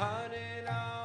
Hare Rama,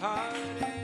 Hare.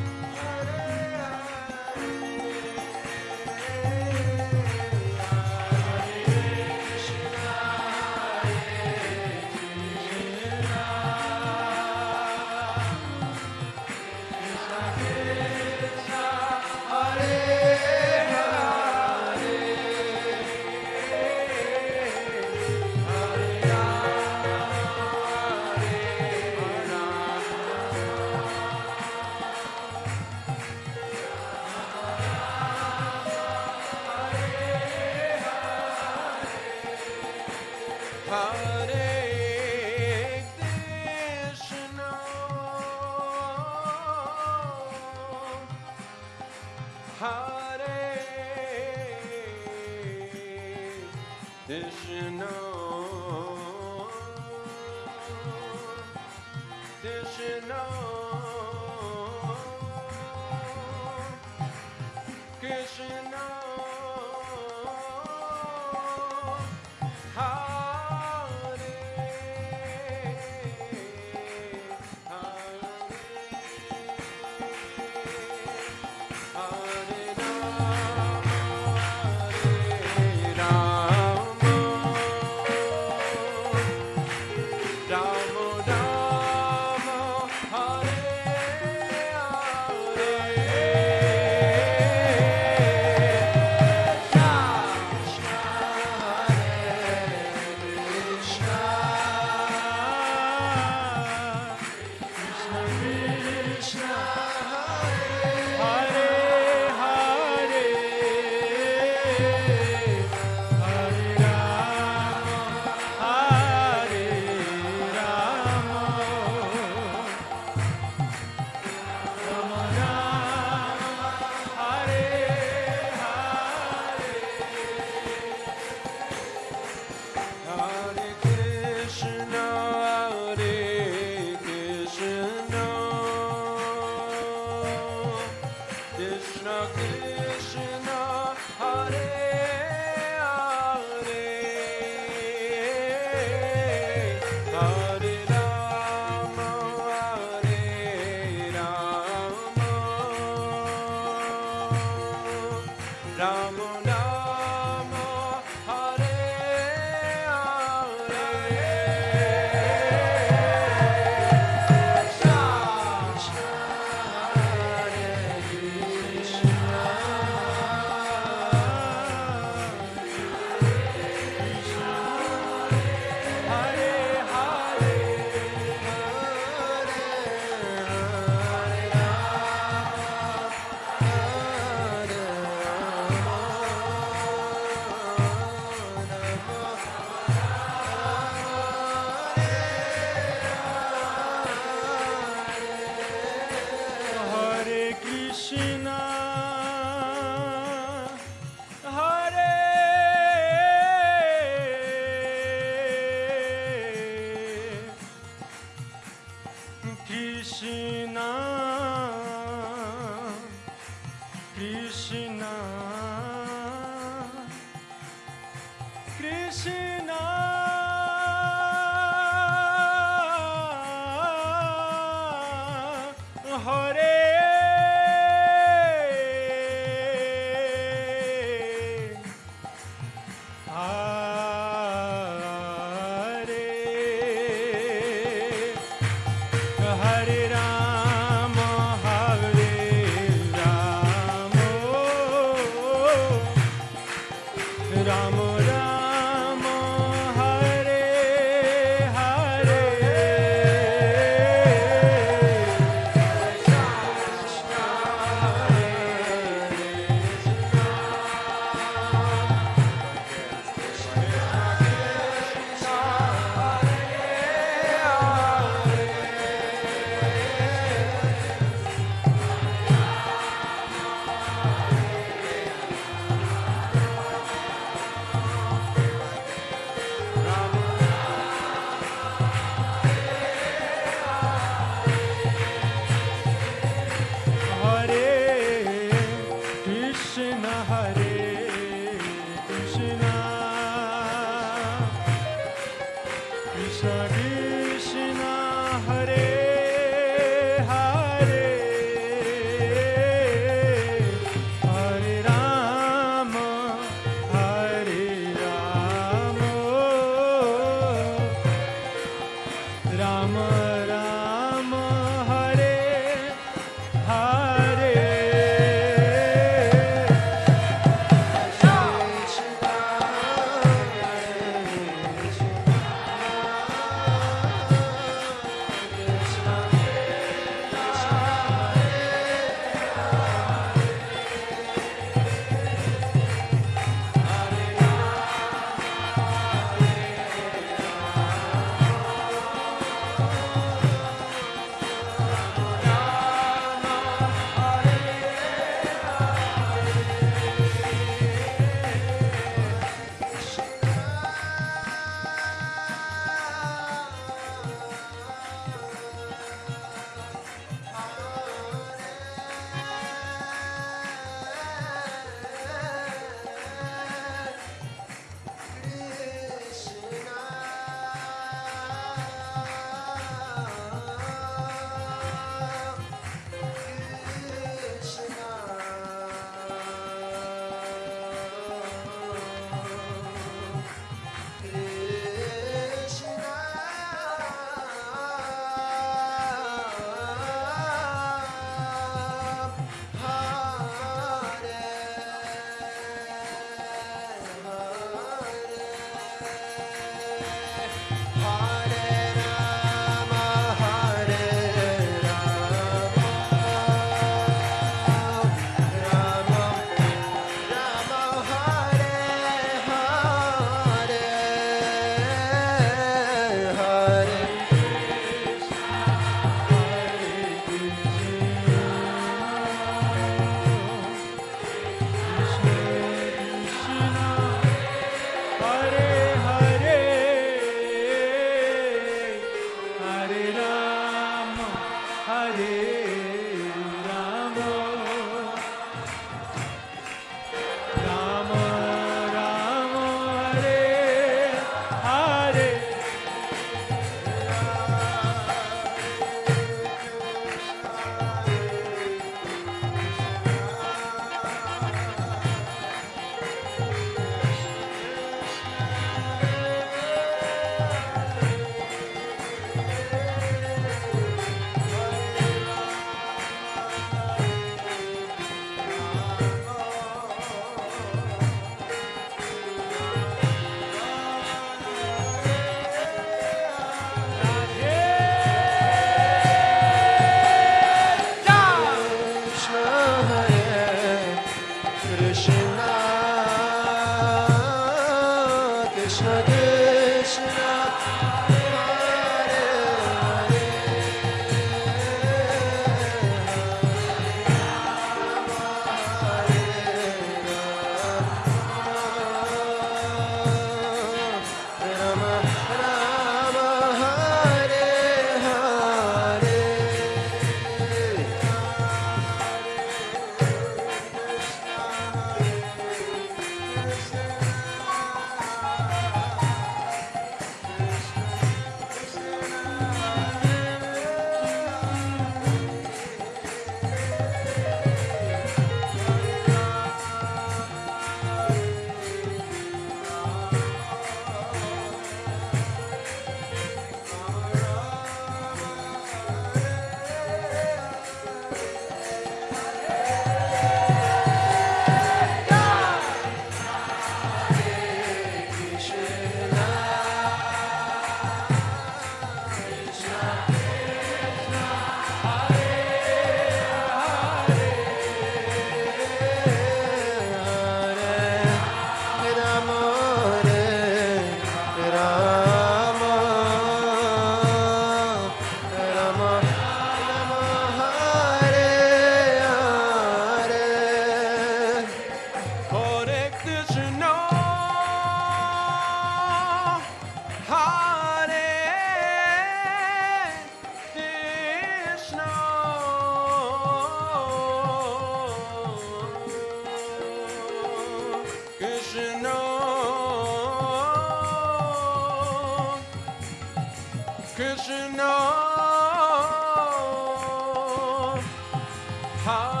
Hare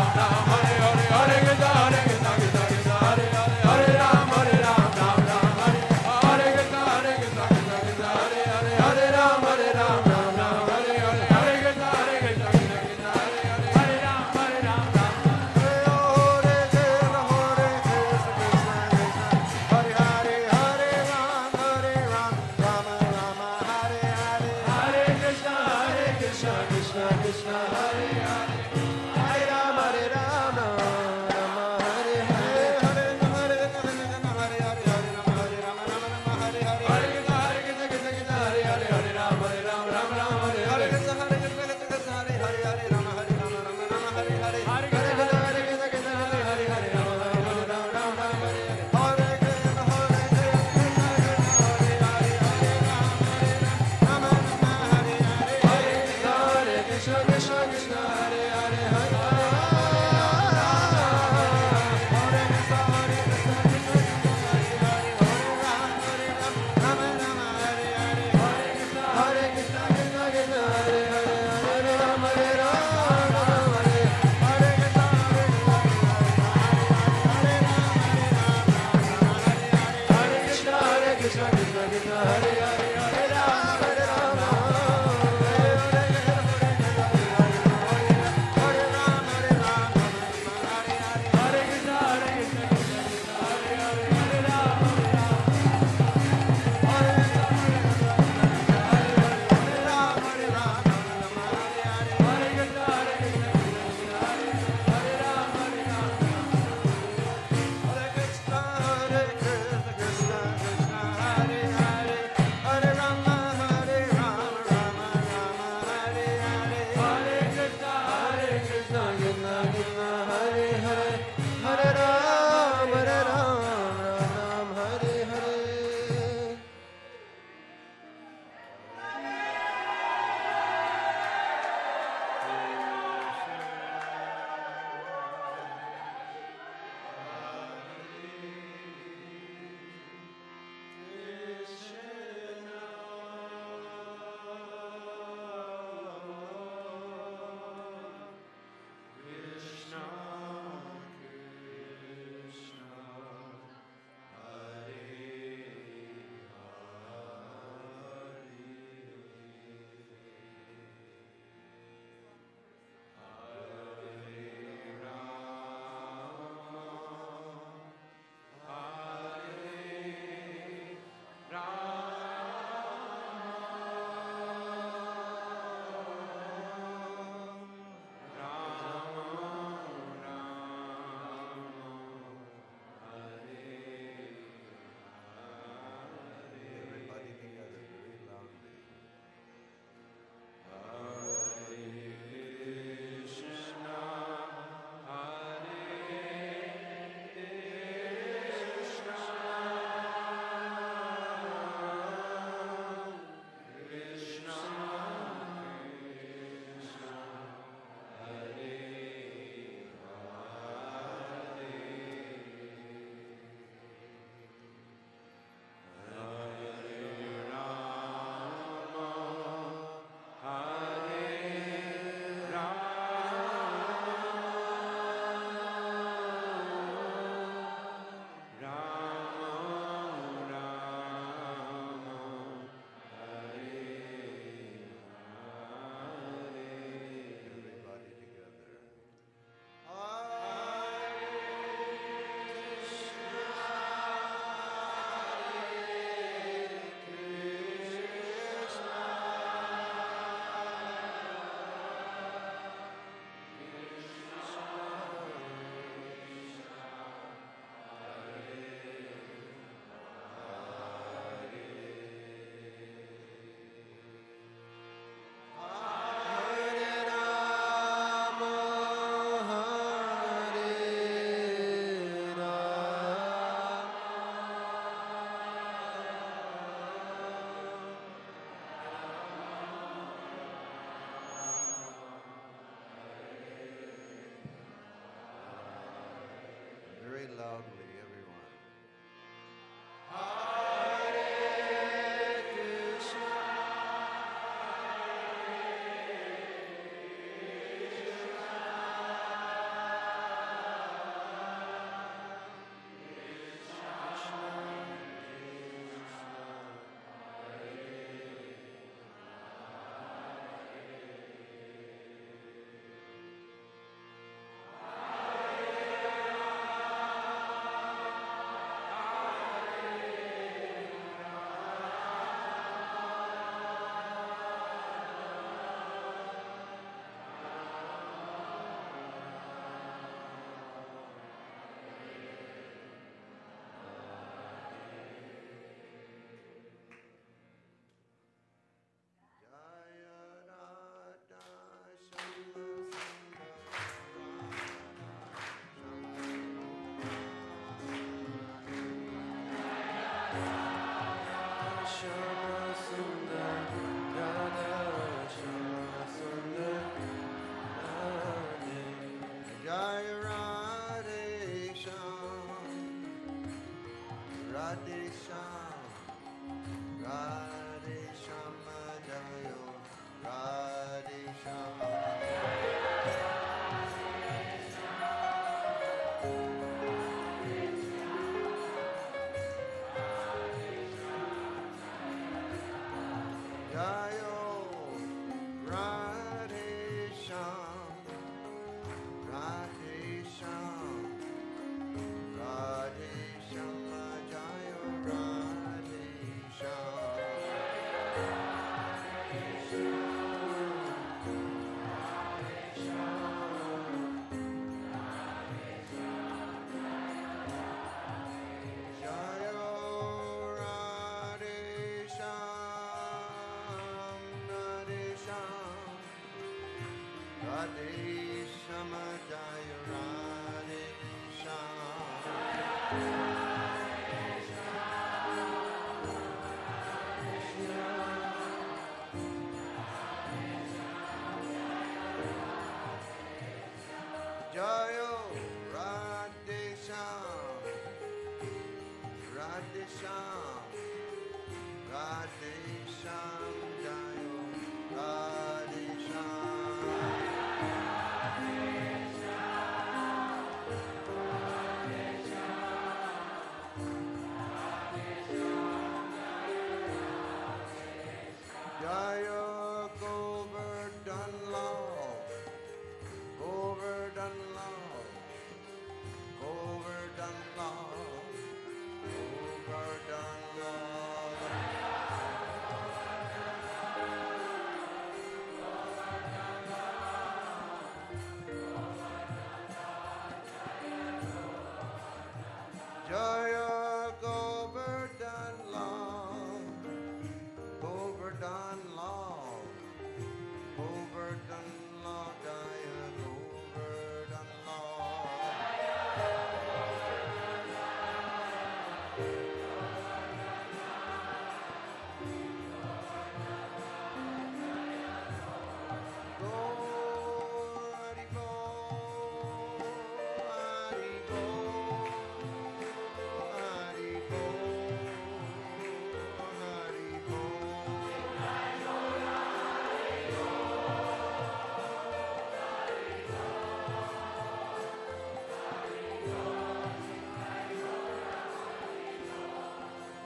Hare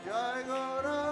Jai Gaura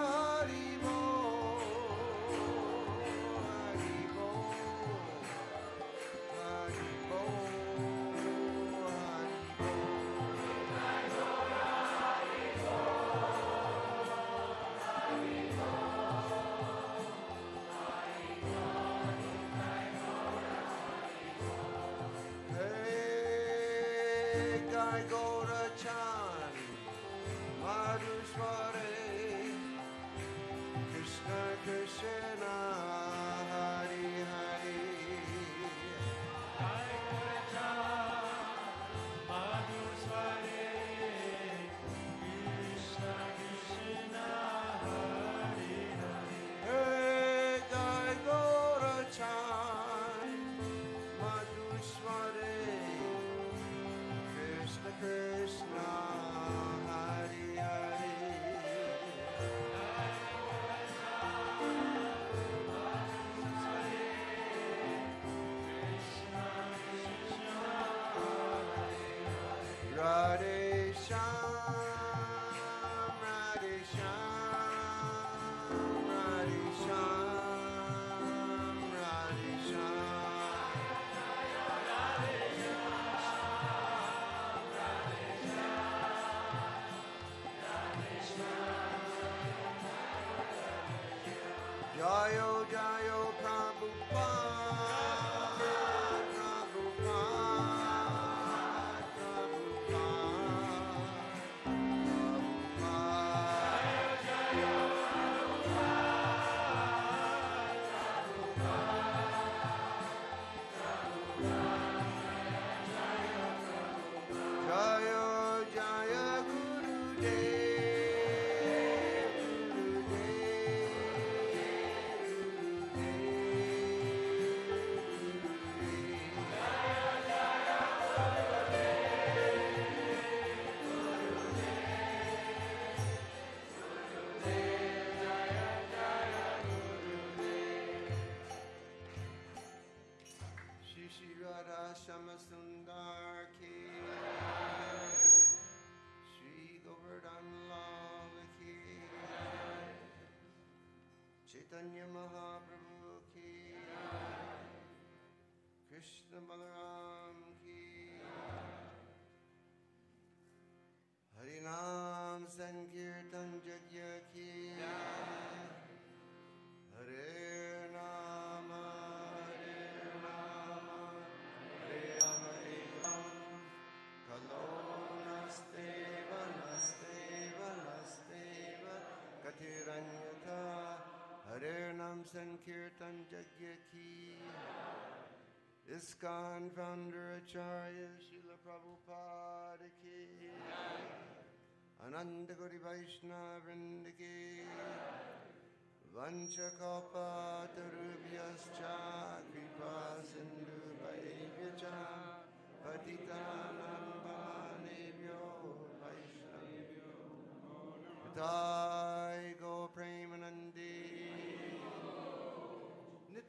Radhe Sankirtan Jagya Ki. ISKCON founder Acharya Srila Prabhupada ki. Ananda Gauri Vaishnava Vrinda ki Vanchakapa Tarubhyascha Kripa Sindhu Vaivyacha Patitanam Bhavanebhyo Vaishnavyo. Yatha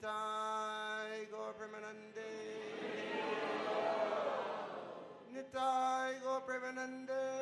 Nitai Go Premanande. Nitai Go Premanande.